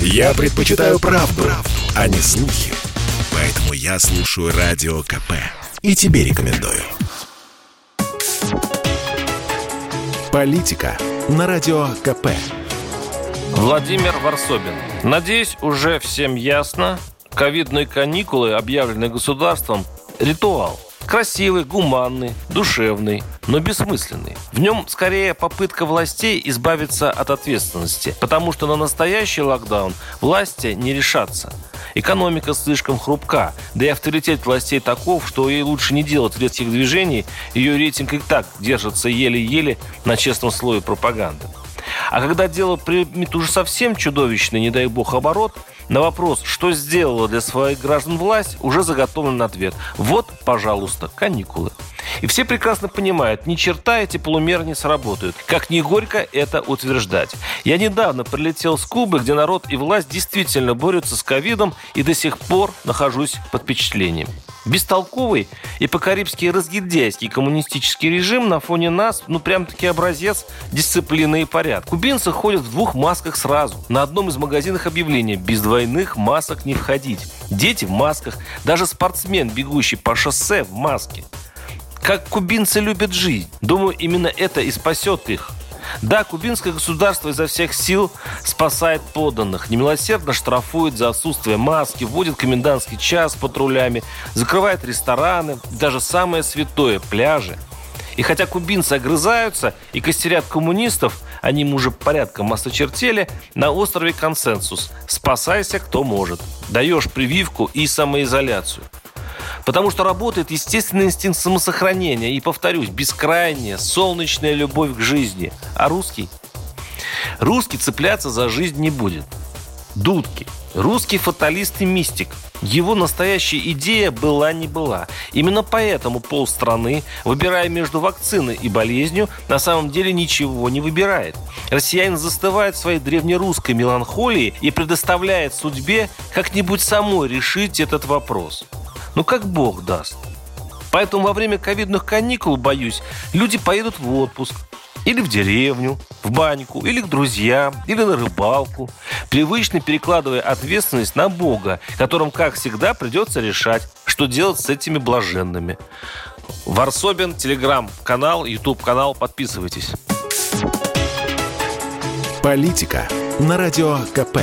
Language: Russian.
Я предпочитаю правду, правду, а не слухи. Поэтому я слушаю Радио КП. И тебе рекомендую. Политика на Радио КП. Владимир Варсобин. Надеюсь, уже всем ясно, ковидные каникулы, объявленные государством, ритуал. Красивый, гуманный, душевный, но бессмысленный. В нем скорее попытка властей избавиться от ответственности, потому что на настоящий локдаун власти не решатся. Экономика слишком хрупка, да и авторитет властей таков, что ей лучше не делать резких движений, ее рейтинг и так держится еле-еле на честном слое пропаганды. А когда дело примет уже совсем чудовищный, не дай бог, оборот – на вопрос, что сделала для своих граждан власть, уже заготовлен ответ. Вот, пожалуйста, каникулы. И все прекрасно понимают, ни черта эти полумеры не сработают. Как ни горько это утверждать. Я недавно прилетел с Кубы, где народ и власть действительно борются с ковидом, и до сих пор нахожусь под впечатлением. Бестолковый и по-карибски разгильдяйский коммунистический режим на фоне нас, ну, прям-таки образец дисциплины и порядка. Кубинцы ходят в двух масках сразу. На одном из магазинов объявление «Без двойных масок не входить». Дети в масках. Даже спортсмен, бегущий по шоссе, в маске. Как кубинцы любят жизнь. Думаю, именно это и спасет их. Да, кубинское государство изо всех сил спасает подданных, немилосердно штрафует за отсутствие маски, вводит комендантский час патрулями, закрывает рестораны, даже самое святое – пляжи. И хотя кубинцы огрызаются и костерят коммунистов, они им уже порядком осточертели, на острове консенсус. Спасайся, кто может. Даешь прививку и самоизоляцию. Потому что работает естественный инстинкт самосохранения. И, повторюсь, бескрайняя, солнечная любовь к жизни. А русский? Русский цепляться за жизнь не будет. Дудки. Русский фаталист и мистик. Его настоящая идея была не была. Именно поэтому полстраны, выбирая между вакциной и болезнью, на самом деле ничего не выбирает. Россиянин застывает в своей древнерусской меланхолии и предоставляет судьбе как-нибудь самой решить этот вопрос. Ну, как Бог даст. Поэтому во время ковидных каникул, боюсь, люди поедут в отпуск, или в деревню, в баньку, или к друзьям, или на рыбалку, привычно перекладывая ответственность на Бога, которым, как всегда, придется решать, что делать с этими блаженными. Варсобин, телеграм-канал, YouTube-канал, подписывайтесь. Политика на радио КП.